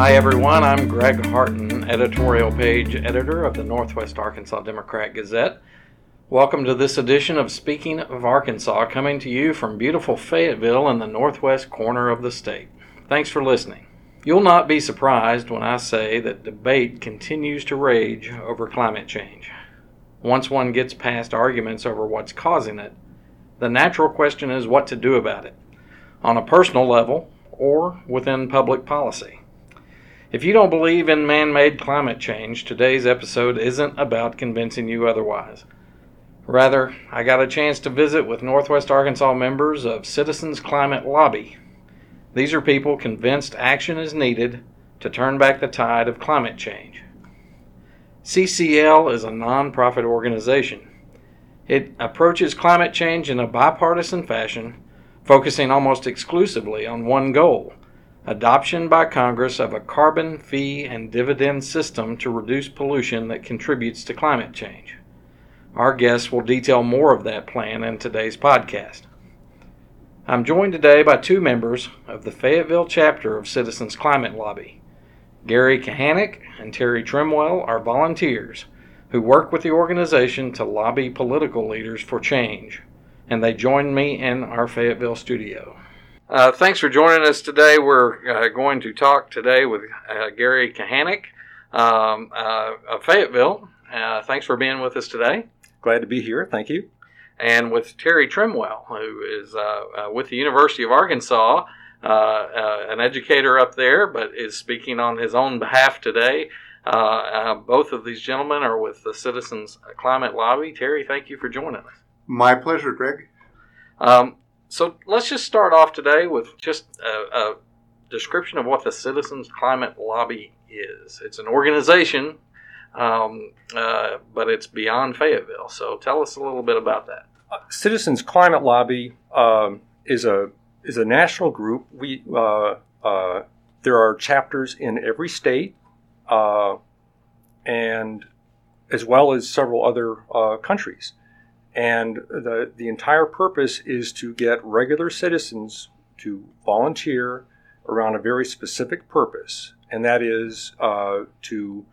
Hi, everyone. I'm Greg Harton, editorial page editor of the Northwest Arkansas Democrat Gazette. Welcome to this edition of Speaking of Arkansas, coming to you from beautiful Fayetteville in the northwest corner of the state. Thanks for listening. You'll not be surprised when I say that debate continues to rage over climate change. Once one gets past arguments over what's causing it, the natural question is what to do about it, on a personal level or within public policy. If you don't believe in man made climate change, today's episode isn't about convincing you otherwise. Rather, I got a chance to visit with Northwest Arkansas members of Citizens Climate Lobby. These are people convinced action is needed to turn back the tide of climate change. CCL is a nonprofit organization. It approaches climate change in a bipartisan fashion, focusing almost exclusively on one goal adoption by Congress of a carbon fee and dividend system to reduce pollution that contributes to climate change. Our guests will detail more of that plan in today's podcast. I'm joined today by two members of the Fayetteville chapter of Citizens Climate Lobby. Gary Kahanick and Terry Trimwell are volunteers who work with the organization to lobby political leaders for change, and they join me in our Fayetteville studio. Uh, thanks for joining us today. We're uh, going to talk today with uh, Gary Kahanick um, uh, of Fayetteville. Uh, thanks for being with us today. Glad to be here. Thank you. And with Terry Trimwell, who is uh, with the University of Arkansas, an educator up there, but is speaking on his own behalf today. both of these gentlemen are with the Citizens Climate Lobby. Terry, thank you for joining us. My pleasure, Greg. Um, so let's just start off today with just a, a description of what the Citizens Climate Lobby is. It's an organization, um, uh, but it's beyond Fayetteville. So tell us a little bit about that. Uh, Citizens Climate Lobby um, is a is a national group. We uh, uh there are chapters in every state, uh, and as well as several other uh, countries. And the, the entire purpose is to get regular citizens to volunteer around a very specific purpose, and that is uh, to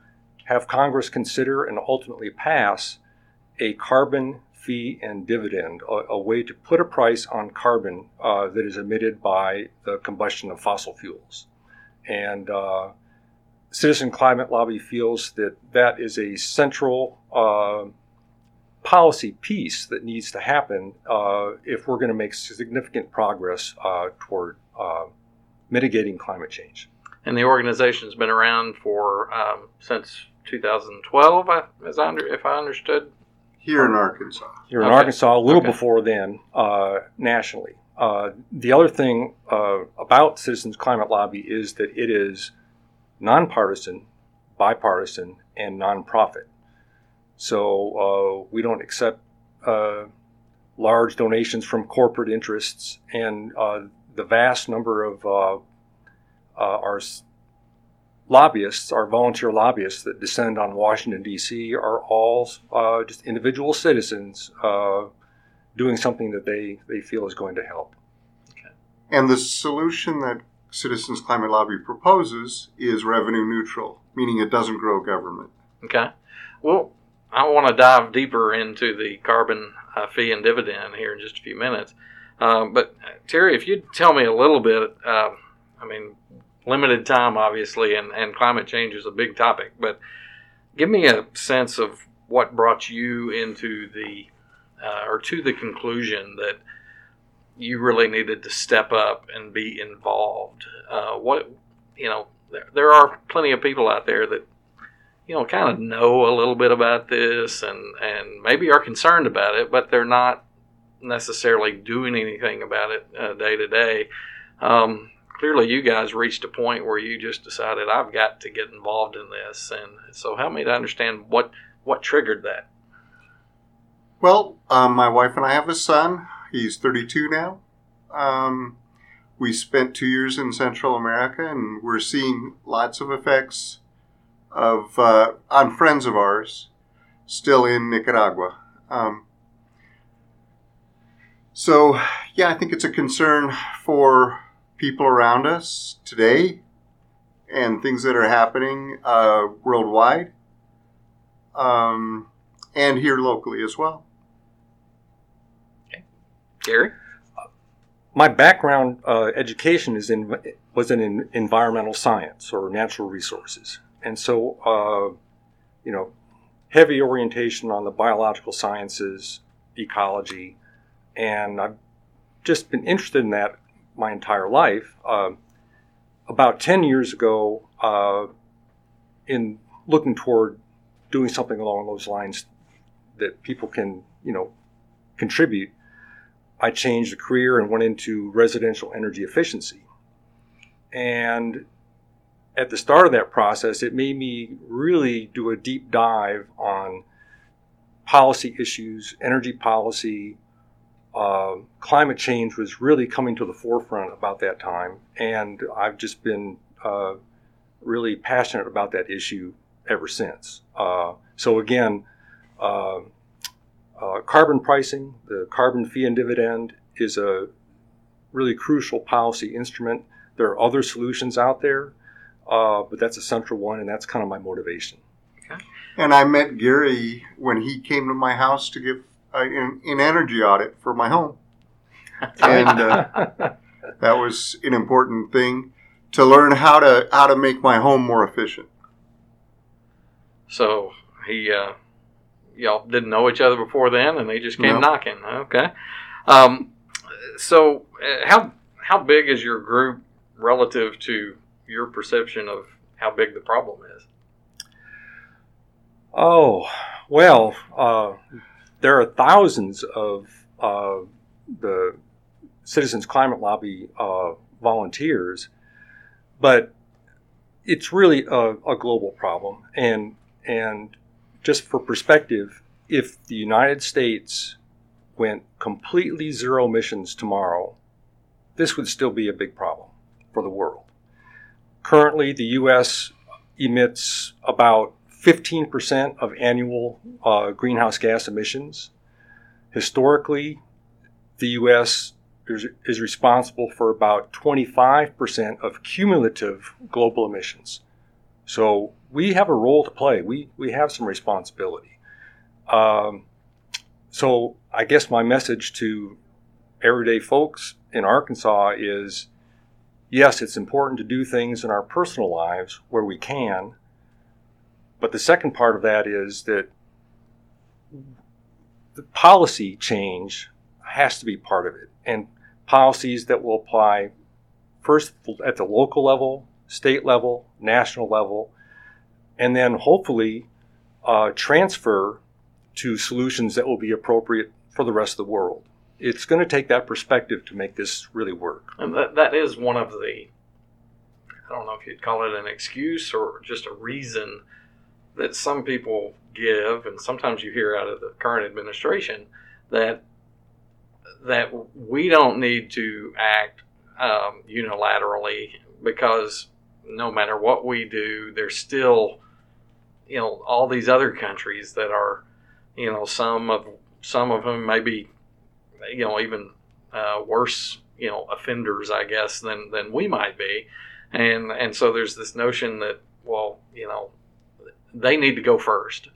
have Congress consider and ultimately pass a carbon fee and dividend, a, a way to put a price on carbon uh, that is emitted by the combustion of fossil fuels. And uh, Citizen Climate Lobby feels that that is a central uh, policy piece that needs to happen uh, if we're going to make significant progress uh, toward uh, mitigating climate change. And the organization's been around for um, since 2012, as I under, if I understood. Here in Arkansas. Here in okay. Arkansas, a little okay. before then, uh, nationally. Uh, the other thing uh, about Citizens Climate Lobby is that it is nonpartisan, bipartisan, and nonprofit. So uh, we don't accept uh, large donations from corporate interests, and uh, the vast number of uh, uh, our lobbyists, our volunteer lobbyists that descend on Washington, D.C., are all uh, just individual citizens doing something that they, they feel is going to help. Okay. And the solution that Citizens Climate Lobby proposes is revenue neutral, meaning it doesn't grow government. Okay. Well, I want to dive deeper into the carbon uh, fee and dividend here in just a few minutes. Um, but Terry, if you'd tell me a little bit, uh, I mean, limited time obviously, and, and climate change is a big topic, but give me a sense of what brought you into the uh, or to the conclusion that you really needed to step up and be involved. Uh, what you know, there, there are plenty of people out there that you know, kind of know a little bit about this and, and maybe are concerned about it, but they're not necessarily doing anything about it uh, day to day. Um, clearly, you guys reached a point where you just decided, I've got to get involved in this. And so, help me to understand what, what triggered that. Well, um, my wife and I have a son. He's 32 now. Um, we spent two years in Central America, and we're seeing lots of effects of uh, on friends of ours still in Nicaragua. Um, so, yeah, I think it's a concern for people around us today and things that are happening uh, worldwide um, and here locally as well. Gary? My background uh, education is in was in environmental science or natural resources, and so uh, you know, heavy orientation on the biological sciences, ecology, and I've just been interested in that my entire life. Uh, about 10 years ago, uh, in looking toward doing something along those lines that people can, you know, contribute, I changed a career and went into residential energy efficiency. And at the start of that process, it made me really do a deep dive on policy issues, energy policy. Uh, climate change was really coming to the forefront about that time, and I've just been uh, really passionate about that issue ever since. Uh, so again, uh, uh, carbon pricing, the carbon fee and dividend, is a really crucial policy instrument. There are other solutions out there. Uh, but that's a central one, and that's kind of my motivation. Okay. And I met Gary when he came to my house to give uh, an, an, energy audit for my home, and uh, that was an important thing to learn how to how to make my home more efficient. So he, uh, y'all didn't know each other before then, and they just came no. knocking. Okay. Um, so uh, how how big is your group relative to your perception of how big the problem is? Oh, well, uh, there are thousands of uh, the Citizens Climate Lobby uh, volunteers, but it's really a, a, global problem. And and just for perspective, if the United States went completely zero emissions tomorrow, this would still be a big problem for the world. Currently, the U.S. emits about 15% of annual uh, greenhouse gas emissions. Historically, the U.S. is, is responsible for about 25% of cumulative global emissions. So we have a role to play. We, we have some responsibility. Um, so I guess my message to everyday folks in Arkansas is yes, it's important to do things in our personal lives where we can. But the second part of that is that the policy change has to be part of it. And policies that will apply first at the local level, state level, national level, and then hopefully uh, transfer to solutions that will be appropriate for the rest of the world it's going to take that perspective to make this really work. And that, that is one of the, I don't know if you'd call it an excuse or just a reason that some people give, and sometimes you hear out of the current administration that that we don't need to act um, unilaterally because no matter what we do, there's still you know all these other countries that are you know some of some of them maybe you know even uh, worse you know offenders I guess than than we might be, and and so there's this notion that well you know they need to go first.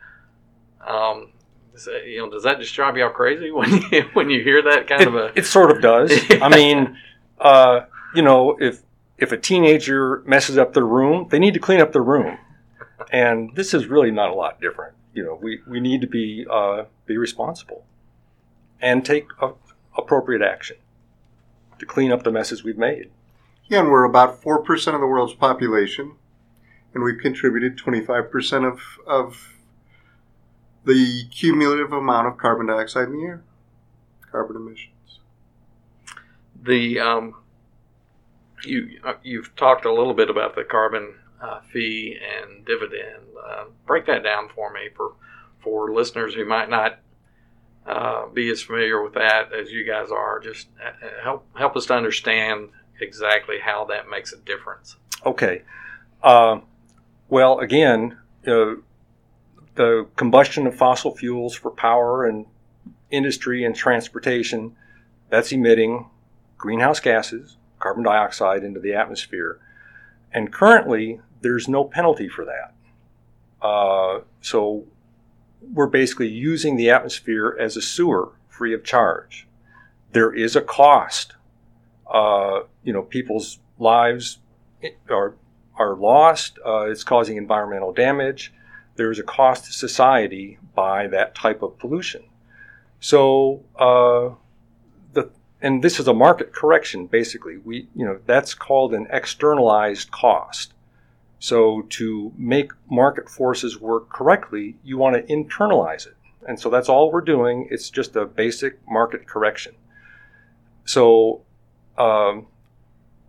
Um, so, you know, does that just drive you all crazy when you when you hear that kind it, of a? It sort of does. I mean, uh, you know, if if a teenager messes up their room, they need to clean up their room, and this is really not a lot different. You know, we, we need to be uh, be responsible and take a, appropriate action to clean up the messes we've made. Yeah, and we're about 4% of the world's population, and we've contributed 25% of, of the cumulative amount of carbon dioxide in the air, carbon emissions. The um, you uh, you've talked a little bit about the carbon uh, fee and dividend. Uh, break that down for me for for listeners who might not uh, be as familiar with that as you guys are. Just uh, help help us to understand exactly how that makes a difference. Okay. Uh, well, again, uh, the combustion of fossil fuels for power and industry and transportation that's emitting greenhouse gases, carbon dioxide into the atmosphere. And currently, there's no penalty for that. Uh, so we're basically using the atmosphere as a sewer free of charge. There is a cost. Uh, you know, people's lives are are lost. Uh, it's causing environmental damage. There is a cost to society by that type of pollution. So uh, the and this is a market correction basically. We you know that's called an externalized cost. So to make market forces work correctly, you want to internalize it. And so that's all we're doing. It's just a basic market correction. So um,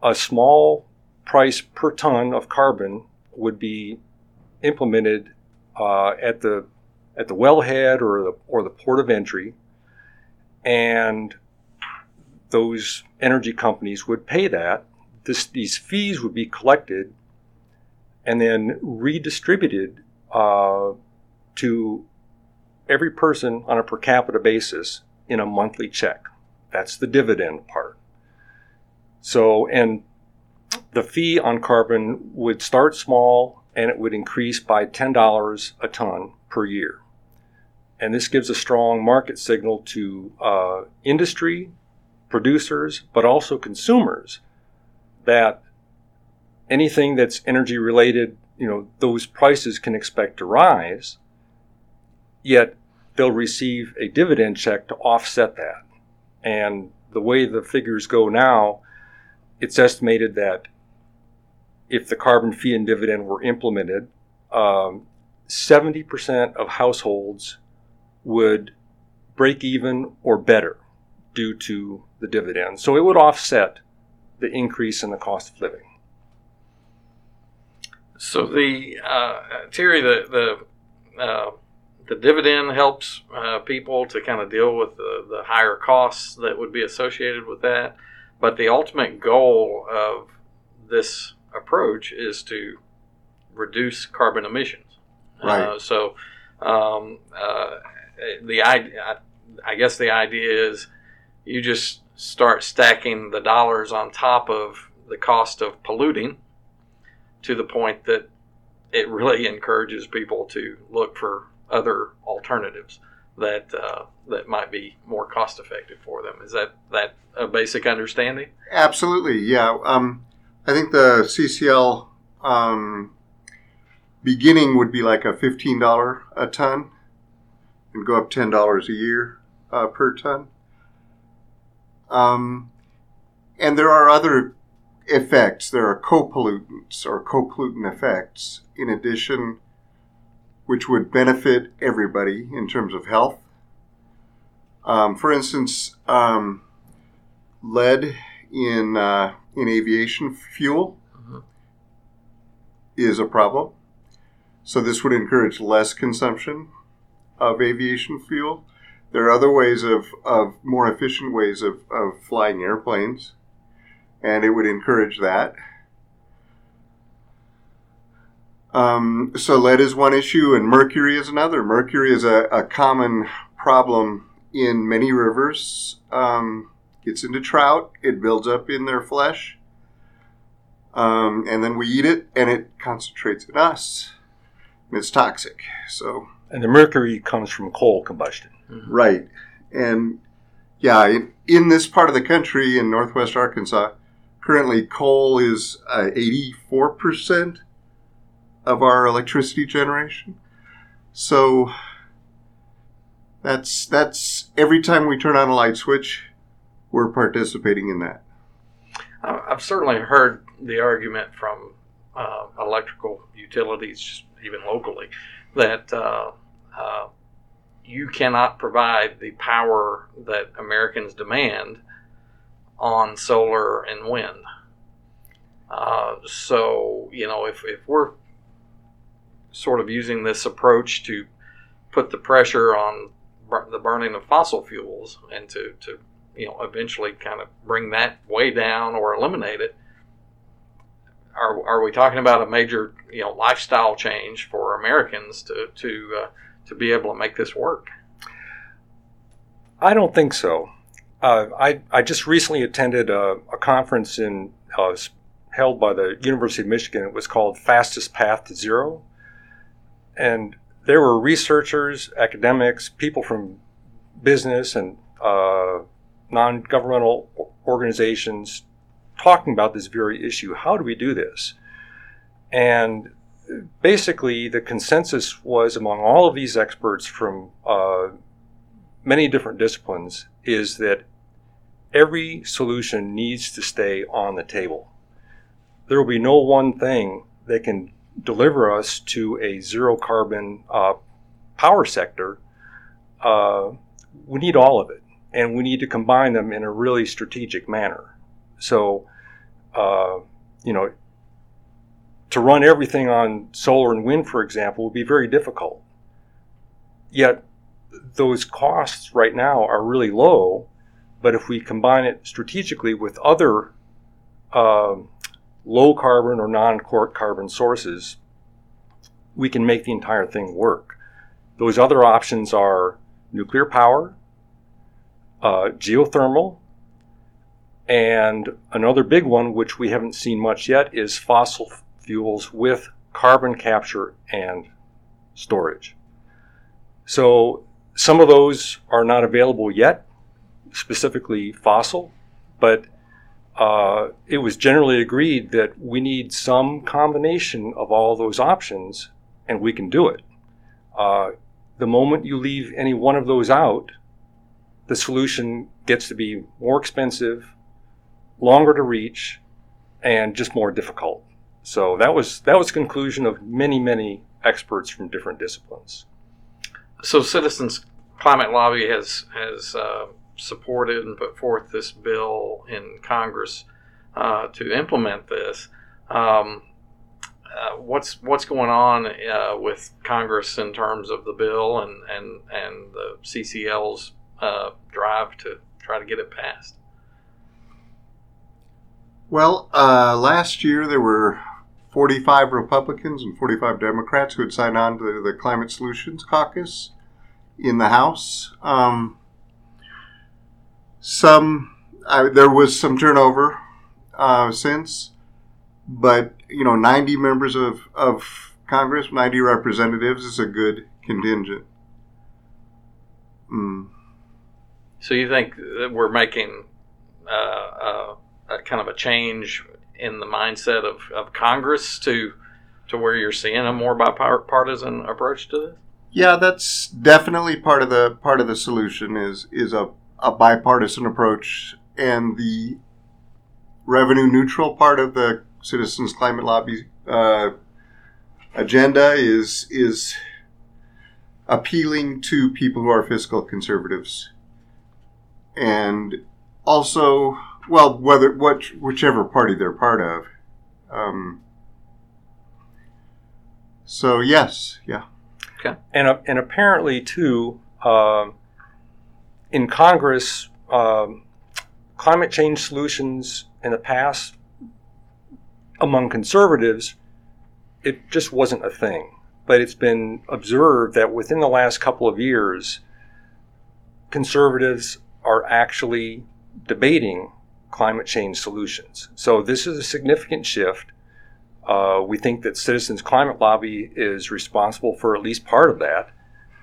a small price per ton of carbon would be implemented uh, at the at the wellhead or the or the port of entry, and those energy companies would pay that. This, these fees would be collected and then redistributed uh, to every person on a per capita basis in a monthly check. That's the dividend part. So, and the fee on carbon would start small and it would increase by $10 a ton per year. And this gives a strong market signal to uh, industry, producers, but also consumers that anything that's energy related, you know, those prices can expect to rise, yet they'll receive a dividend check to offset that. And the way the figures go now, it's estimated that if the carbon fee and dividend were implemented, um, 70% of households would break even or better due to the dividend. So it would offset the increase in the cost of living. So the uh, Terry, the the uh, the dividend helps uh, people to kind of deal with the, the higher costs that would be associated with that. But the ultimate goal of this approach is to reduce carbon emissions. Right. Uh, so um, uh, the idea, I guess the idea is you just start stacking the dollars on top of the cost of polluting to the point that it really encourages people to look for other alternatives that uh, that might be more cost effective for them. Is that that a basic understanding? Absolutely, yeah. Um, I think the CCL um, beginning would be like a fifteen dollar a ton, and go up ten dollars a year uh, per ton. Um, and there are other effects. There are co-pollutants or co-pollutant effects in addition, which would benefit everybody in terms of health. Um, for instance, um, lead in uh, in aviation fuel Mm-hmm. is a problem. So this would encourage less consumption of aviation fuel. There are other ways of, of more efficient ways of, of flying airplanes and it would encourage that. Um, so lead is one issue, and mercury is another. Mercury is a, a common problem in many rivers. Um, gets into trout, it builds up in their flesh, um, and then we eat it, and it concentrates in us. And it's toxic. So And the mercury comes from coal combustion. right, and yeah, in, in this part of the country in northwest Arkansas, currently coal is uh, 84% of our electricity generation. So that's that's every time we turn on a light switch, we're participating in that. I've certainly heard the argument from uh, electrical utilities, even locally, that uh, uh, you cannot provide the power that Americans demand on solar and wind. Uh, so, you know, if, if we're sort of using this approach to put the pressure on the burning of fossil fuels and to, to you know eventually kind of bring that way down or eliminate it are, are we talking about a major you know lifestyle change for Americans to to uh, to be able to make this work I don't think so. Uh, I, I just recently attended a, a conference in uh, held by the University of Michigan. It was called Fastest Path to Zero. And there were researchers, academics, people from business and uh, non governmental organizations talking about this very issue. How do we do this? And basically, the consensus was among all of these experts from uh, many different disciplines is that every solution needs to stay on the table. There will be no one thing that can deliver us to a zero carbon uh, power sector. Uh, we need all of it, and we need to combine them in a really strategic manner. So, uh, you know, to run everything on solar and wind, for example, would be very difficult. Yet, those costs right now are really low, but if we combine it strategically with other uh, low carbon or non carbon sources, we can make the entire thing work. Those other options are nuclear power, uh, geothermal, and another big one, which we haven't seen much yet, is fossil fuels with carbon capture and storage. So some of those are not available yet, specifically fossil, but uh, it was generally agreed that we need some combination of all those options, and we can do it. Uh, the moment you leave any one of those out, the solution gets to be more expensive, longer to reach, and just more difficult. So that was that was the conclusion of many many experts from different disciplines. So Citizens Climate Lobby has has uh, supported and put forth this bill in Congress uh, to implement this. Um, uh, what's what's going on uh, with Congress in terms of the bill and and and the CCL's uh, drive to try to get it passed? Well, uh, last year there were 45 Republicans and 45 Democrats who had signed on to the Climate Solutions Caucus in the House. Um, some I, there was some turnover uh, since, but you know, 90 members of, of Congress, 90 representatives is a good contingent. Mm. So you think that we're making uh, uh, a kind of a change in the mindset of, of Congress to to where you're seeing a more bipartisan approach to this? Yeah, that's definitely part of the part of the solution is is a, a bipartisan approach and the revenue neutral part of the Citizens Climate Lobby uh, agenda is is appealing to people who are fiscal conservatives and also, well, whether what whichever party they're part of. Um, so yes, yeah. Okay. And uh, and apparently too, um, in Congress, um, climate change solutions in the past among conservatives, it just wasn't a thing. But it's been observed that within the last couple of years, conservatives are actually debating climate change solutions. So this is a significant shift. Uh, we think that Citizens Climate Lobby is responsible for at least part of that,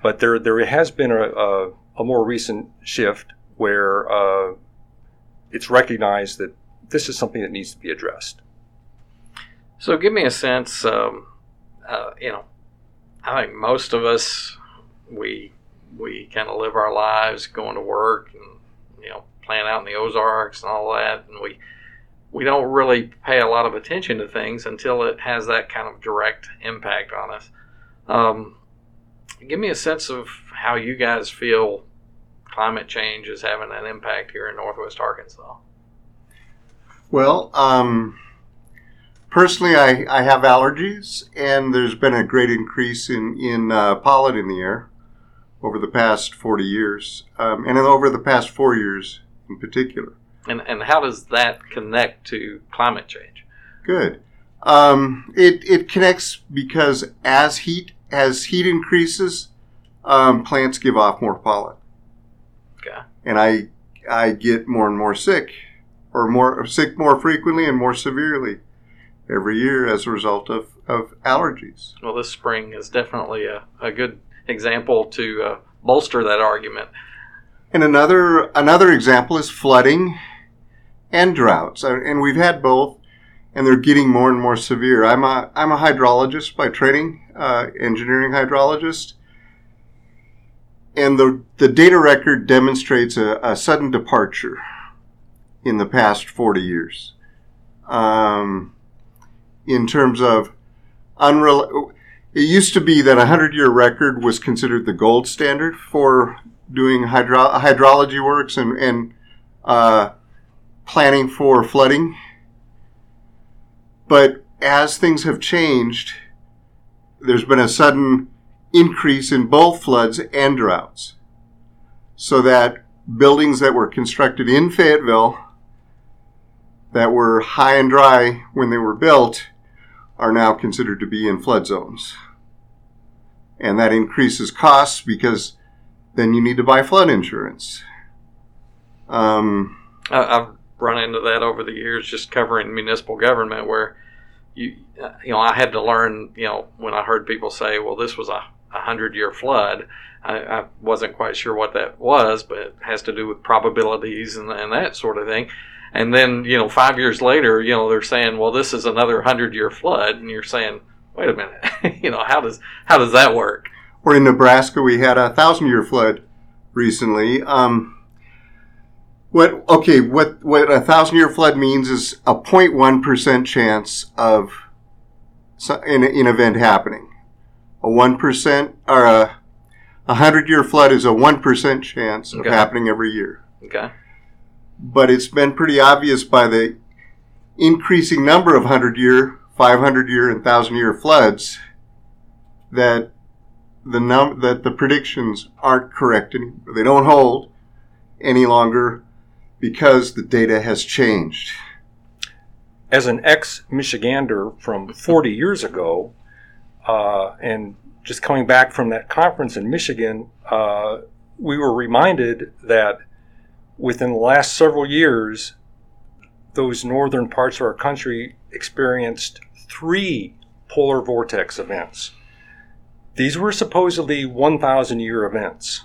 but there there has been a, a, a more recent shift where uh, it's recognized that this is something that needs to be addressed. So give me a sense. Um, uh, you know, I think most of us we we kind of live our lives going to work and you know playing out in the Ozarks and all that, and we we don't really pay a lot of attention to things until it has that kind of direct impact on us. Um, give me a sense of how you guys feel climate change is having an impact here in Northwest Arkansas. Well, um, personally, I, I have allergies, and there's been a great increase in in uh, pollen in the air over the past 40 years, um, and over the past four years in particular. And, and how does that connect to climate change? Good. Um, it, it connects because as heat as heat increases, um, plants give off more pollen. Okay. And I I get more and more sick, or more sick more frequently and more severely. every year as a result of, of allergies. Well, this spring is definitely a, a good example to uh, bolster that argument. And another another example is flooding and droughts, and we've had both, and they're getting more and more severe. I'm a I'm a hydrologist by training, uh, engineering hydrologist, and the the data record demonstrates a, a sudden departure in the past 40 years, um, in terms of unreal. It used to be that a hundred year record was considered the gold standard for doing hydro- hydrology works and, and uh, planning for flooding. But as things have changed, there's been a sudden increase in both floods and droughts. So that buildings that were constructed in Fayetteville that were high and dry when they were built are now considered to be in flood zones. And that increases costs because then you need to buy flood insurance. Um, I, I've run into that over the years, just covering municipal government, where you, uh, you know, I had to learn, you know, when I heard people say, "Well, this was a, a hundred year flood," I, I wasn't quite sure what that was, but it has to do with probabilities and, and that sort of thing. And then, you know, five years later, you know, they're saying, "Well, this is another hundred year flood," and you're saying, "Wait a minute, you know, how does how does that work?" or in Nebraska, we had a thousand year flood recently. Um, what okay? What what a thousand year flood means is a 0.1 percent chance of an, an event happening. A one percent or a a hundred year flood is a one percent chance of happening every year. Okay. But it's been pretty obvious by the increasing number of hundred year, five hundred year, and thousand year floods that the num that the predictions aren't correct anymore. They don't hold any longer because the data has changed. as an ex Michigander from 40 years ago, uh, and just coming back from that conference in Michigan, uh, we were reminded that within the last several years, those northern parts of our country experienced three polar vortex events. These were supposedly 1,000 year events.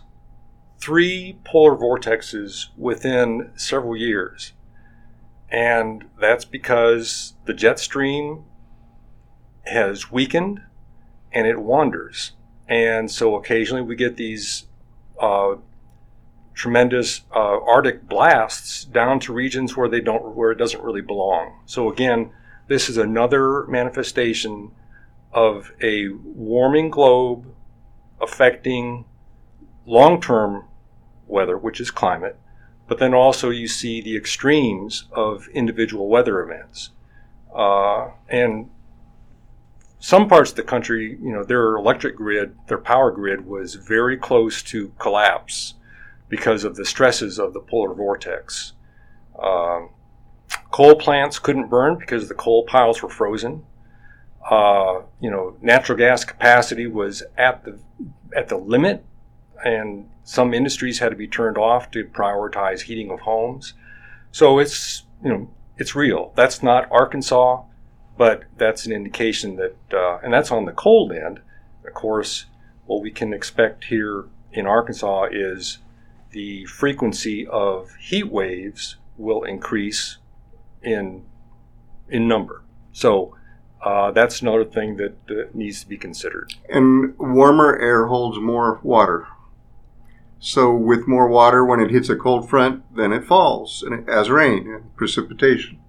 Three polar vortexes within several years. And that's because the jet stream has weakened and it wanders. And so occasionally we get these uh, tremendous uh, Arctic blasts down to regions where they don't, where it doesn't really belong. So again, this is another manifestation of a warming globe affecting long-term weather, which is climate, but then also you see the extremes of individual weather events. Uh, and some parts of the country, you know, their electric grid, their power grid was very close to collapse because of the stresses of the polar vortex. Um, coal plants couldn't burn because the coal piles were frozen. Uh, you know, natural gas capacity was at the at the limit, and some industries had to be turned off to prioritize heating of homes. So it's you know it's real. That's not Arkansas, but that's an indication that, uh, and that's on the cold end. Of course, what we can expect here in Arkansas is the frequency of heat waves will increase in in number. So uh, that's another thing that uh, needs to be considered. And warmer air holds more water. So with more water, when it hits a cold front, then it falls and it, as rain and precipitation.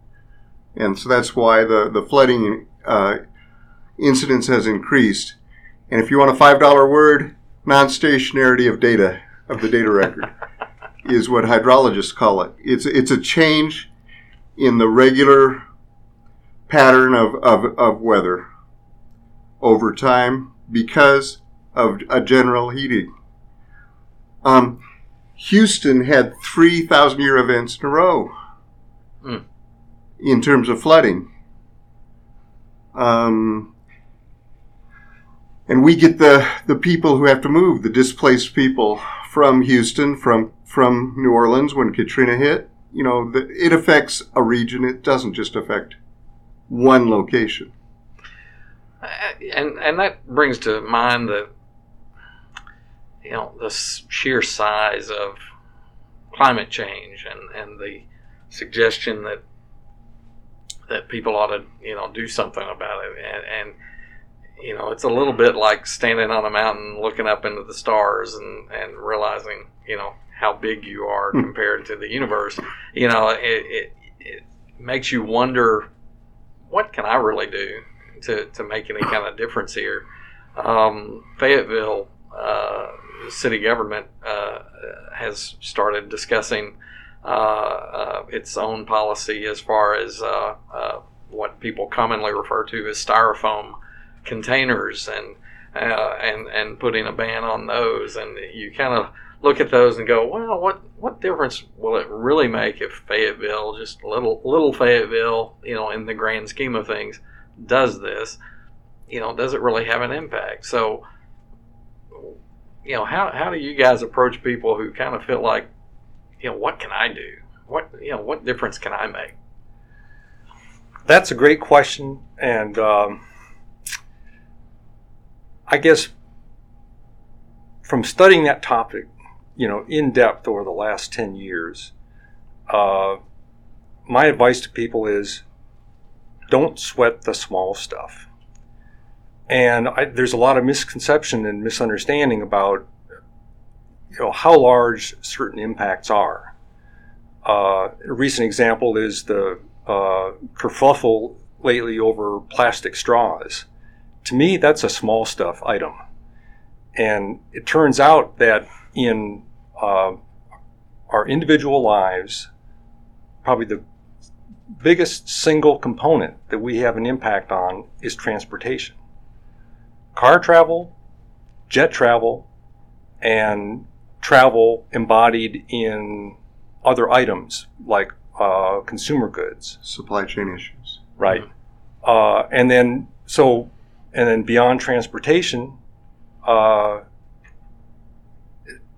And so that's why the, the flooding uh, incidence has increased. And if you want a $5 word, non-stationarity of data, of the data record, is what hydrologists call it. It's, it's a change in the regular pattern of, of, of weather over time because of a general heating. Um, Houston had 3,000 year events in a row Hmm. In terms of flooding. Um, and we get the, the people who have to move, the displaced people from Houston, from, from New Orleans when Katrina hit. You know, the, it affects a region. It doesn't just affect one location. Uh, and and that brings to mind the you know the sheer size of climate change and and the suggestion that that people ought to you know do something about it. And, and you know it's a little bit like standing on a mountain looking up into the stars and and realizing you know how big you are hmm. compared to the universe. You know it, it, it makes you wonder what can i really do to, to make any kind of difference here? Um, fayetteville uh, city government uh, has started discussing Uh, uh, its own policy as far as uh, uh, what people commonly refer to as styrofoam containers and and and putting a ban on those. And you kind of look at those and go, well, what what difference will it really make if Fayetteville, just little little Fayetteville, you know, in the grand scheme of things, does this? You know, does it really have an impact? So, you know, how how do you guys approach people who kind of feel like you know, what can I do? What you know, what difference can I make? That's a great question, and um, I guess from studying that topic, you know, in depth over the last ten years, uh, my advice to people is don't sweat the small stuff. And I, there's a lot of misconception and misunderstanding about you know how large certain impacts are. Uh, a recent example is the uh, kerfuffle lately over plastic straws. To me, that's a small stuff item, and it turns out that in uh, our individual lives, probably the biggest single component that we have an impact on is transportation. Car travel, jet travel, and travel embodied in other items like uh, consumer goods, supply chain issues, right? Mm-hmm. Uh, and then so, and then beyond transportation, uh,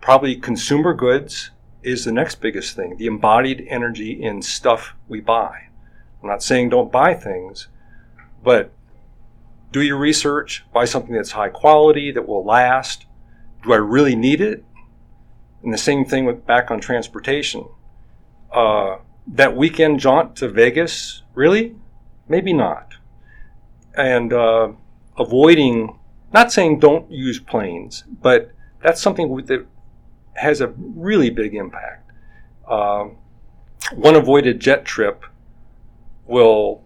probably consumer goods is the next biggest thing. The embodied energy in stuff we buy. I'm not saying don't buy things, but do your research, buy something that's high quality, that will last. Do I really need it? And the same thing with back on transportation. Uh, that weekend jaunt to Vegas, really? Maybe not. And uh, avoiding, not saying don't use planes, but that's something that has a really big impact. Uh, one avoided jet trip will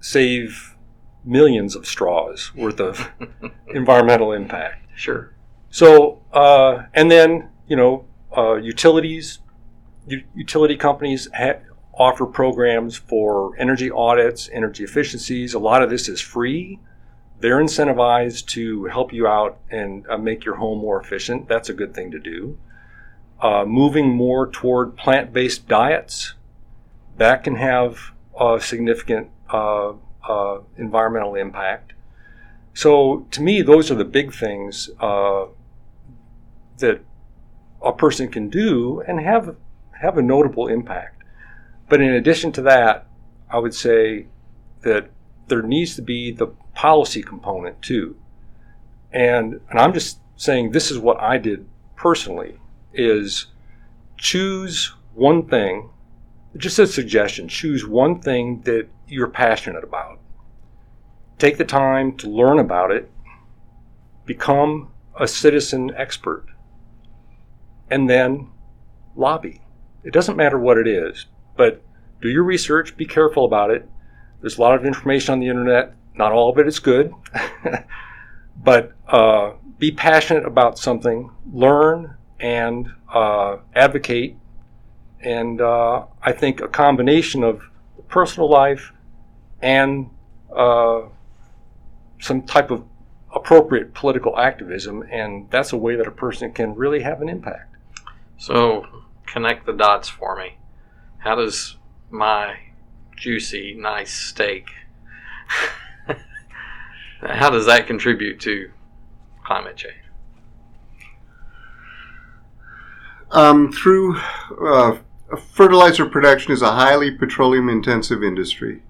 save millions of straws worth of environmental impact. Sure. So, uh, and then you know, uh, utilities, u- utility companies ha- offer programs for energy audits, energy efficiencies. A lot of this is free. They're incentivized to help you out and uh, make your home more efficient. That's a good thing to do. Uh, moving more toward plant based diets, that can have a significant uh, uh, environmental impact. So, to me, those are the big things uh, that a person can do and have have a notable impact. But in addition to that, I would say that there needs to be the policy component too. And and I'm just saying this is what I did personally is choose one thing, just a suggestion, choose one thing that you're passionate about. Take the time to learn about it, become a citizen expert and then lobby. It doesn't matter what it is, but do your research, be careful about it. There's a lot of information on the internet. Not all of it is good, but uh, be passionate about something, learn and uh, advocate. And uh, I think a combination of personal life and uh, some type of appropriate political activism, and that's a way that a person can really have an impact. So connect the dots for me. How does my juicy, nice steak, how does that contribute to climate change? Um, through uh, fertilizer production is a highly petroleum intensive industry.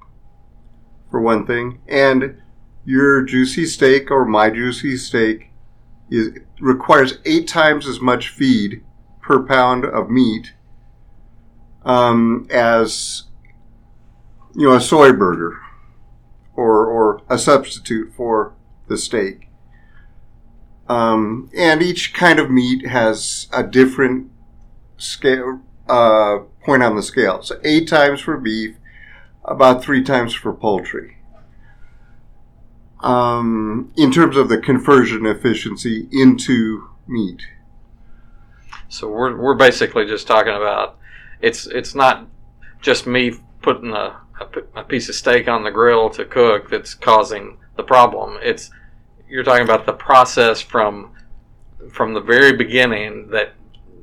for one thing, and your juicy steak or my juicy steak is requires eight times as much feed per pound of meat um, as you know a soy burger or or a substitute for the steak. Um, and each kind of meat has a different scale uh, point on the scale. So eight times for beef, about three times for poultry. Um, in terms of the conversion efficiency into meat. So we're we're basically just talking about it's it's not just me putting a, a, a piece of steak on the grill to cook that's causing the problem. It's you're talking about the process from from the very beginning that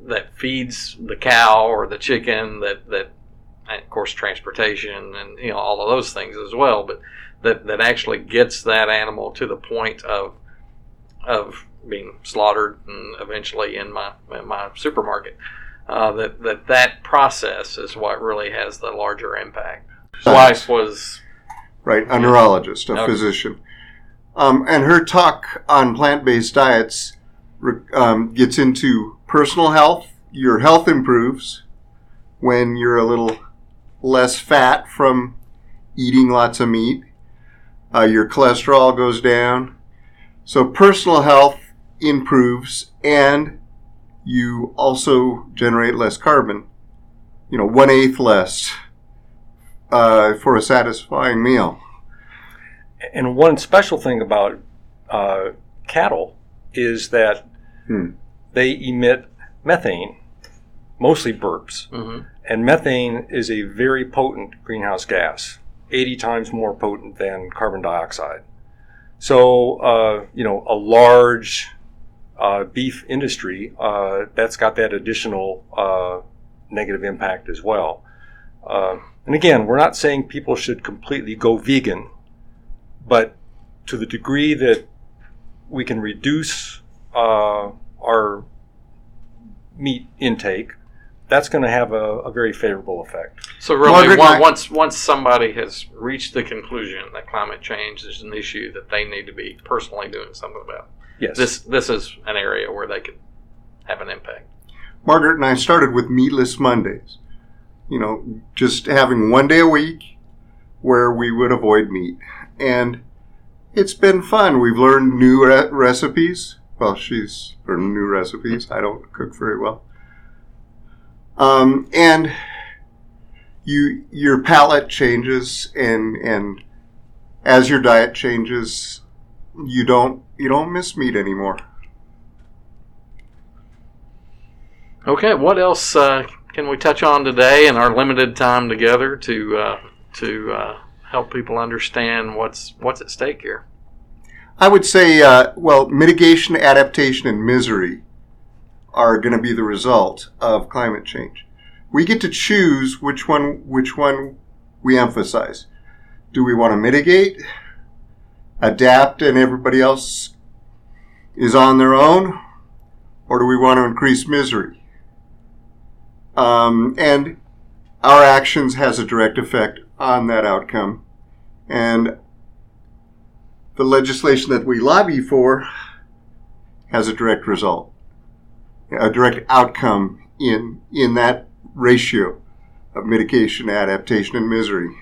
that feeds the cow or the chicken that that of course transportation and you know all of those things as well but that that actually gets that animal to the point of of being slaughtered and eventually in my in my supermarket uh, that that that process is what really has the larger impact. His wife was right a neurologist a Okay. physician. Um, and her talk on plant-based diets um, gets into personal health. Your health improves when you're a little less fat from eating lots of meat. Uh, your cholesterol goes down. So personal health improves and you also generate less carbon you know one eighth less uh, for a satisfying meal And one special thing about uh, cattle is that Hmm. they emit methane, mostly burps. hmm And methane is a very potent greenhouse gas, 80 times more potent than carbon dioxide. So, uh, you know, a large beef industry uh, that's got that additional uh, negative impact as well. Uh, and again, we're not saying people should completely go vegan, but to the degree that we can reduce uh, our meat intake, that's going to have a, a very favorable effect. So really, Margaret, on- I- once once somebody has reached the conclusion that climate change is an issue that they need to be personally doing something about, Yes. this this is an area where they could have an impact. Margaret and I started with meatless Mondays. You know, just having one day a week where we would avoid meat. And it's been fun. We've learned new re- recipes. Well, she's learned new recipes. I don't cook very well. Um, and you your palate changes and and as your diet changes, you don't you don't miss meat anymore. Okay, what else uh, can we touch on today in our limited time together to uh, to uh, help people understand what's what's at stake here? I would say, uh, well, mitigation, adaptation, and misery are going to be the result of climate change. We get to choose which one which one we emphasize. Do we want to mitigate, adapt, and everybody else is on their own, or do we want to increase misery? Um, and our actions has a direct effect on that outcome, and the legislation that we lobby for has a direct result, a direct outcome in in that ratio of mitigation, adaptation, and misery.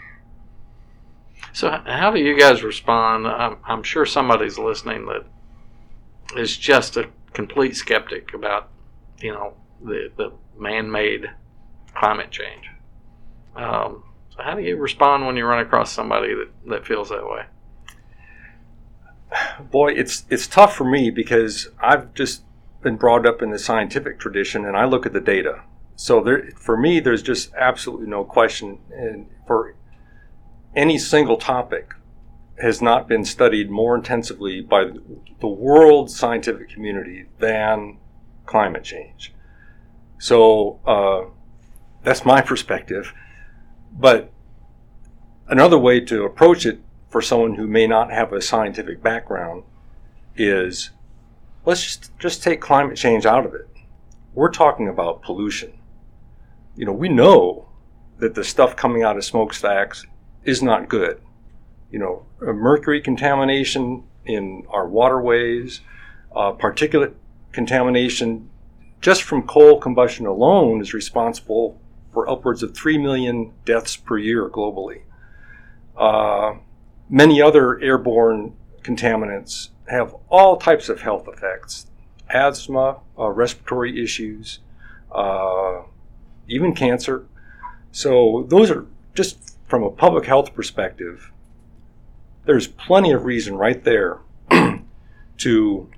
So, how do you guys respond? I'm, I'm sure somebody's listening that is just a complete skeptic about, you know, the, the man-made climate change. Um, so, how do you respond when you run across somebody that, that feels that way? Boy, it's it's tough for me because I've just been brought up in the scientific tradition, and I look at the data. So there, for me, there's just absolutely no question. And for any single topic, has not been studied more intensively by the world scientific community than climate change. So uh, that's my perspective. But another way to approach it for someone who may not have a scientific background is let's just, just take climate change out of it. We're talking about pollution. You know, we know that the stuff coming out of smokestacks is not good. you know, mercury contamination in our waterways, uh, particulate contamination just from coal combustion alone is responsible for upwards of 3 million deaths per year globally. Uh, many other airborne contaminants have all types of health effects asthma, uh, respiratory issues, uh, even cancer. So, those are just from a public health perspective, there's plenty of reason right there to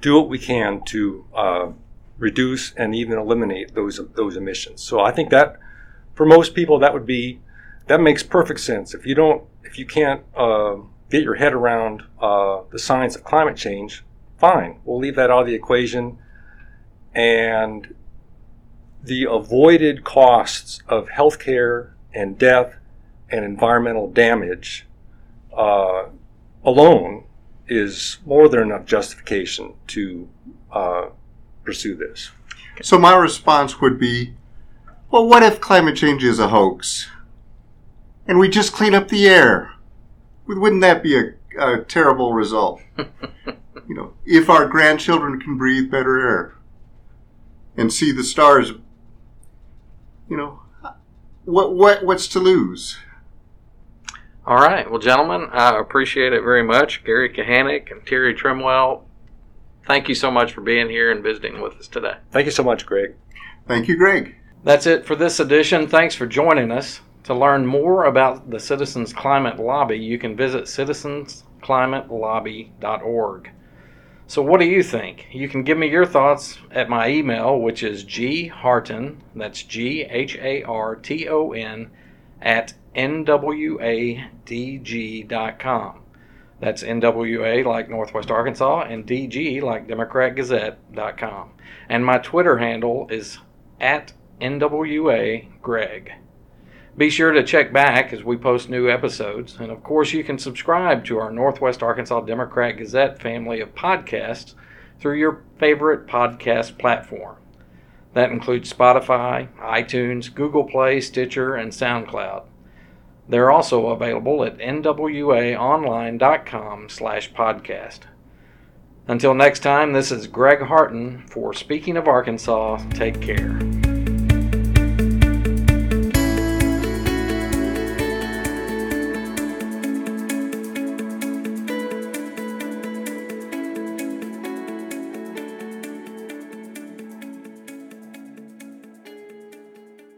do what we can to uh, reduce and even eliminate those those emissions. So I think that for most people that would be that makes perfect sense. If you don't, if you can't uh, get your head around uh, the science of climate change, fine, we'll leave that out of the equation, and the avoided costs of healthcare and death and environmental damage uh, alone is more than enough justification to uh, pursue this. So my response would be, well, what if climate change is a hoax? And we just clean up the air? Wouldn't that be a, a terrible result? you know, if our grandchildren can breathe better air and see the stars, you know, what what what's to lose? All right. Well, gentlemen, I appreciate it very much. Gary Kahanick and Terry Trimwell, thank you so much for being here and visiting with us today. Thank you so much, Greg. Thank you, Greg. That's it for this edition. Thanks for joining us. To learn more about the Citizens Climate Lobby, you can visit citizensclimatelobby.org. So, what do you think? You can give me your thoughts at my email, which is gharton, that's G H A R T O N, at nwadg.com. That's NWA like Northwest Arkansas and DG like DemocratGazette.com. And my Twitter handle is at NWA Greg. Be sure to check back as we post new episodes. And of course, you can subscribe to our Northwest Arkansas Democrat Gazette family of podcasts through your favorite podcast platform. That includes Spotify, iTunes, Google Play, Stitcher, and SoundCloud. They're also available at nwaonline.com slash podcast. Until next time, this is Greg Harton for Speaking of Arkansas. Take care.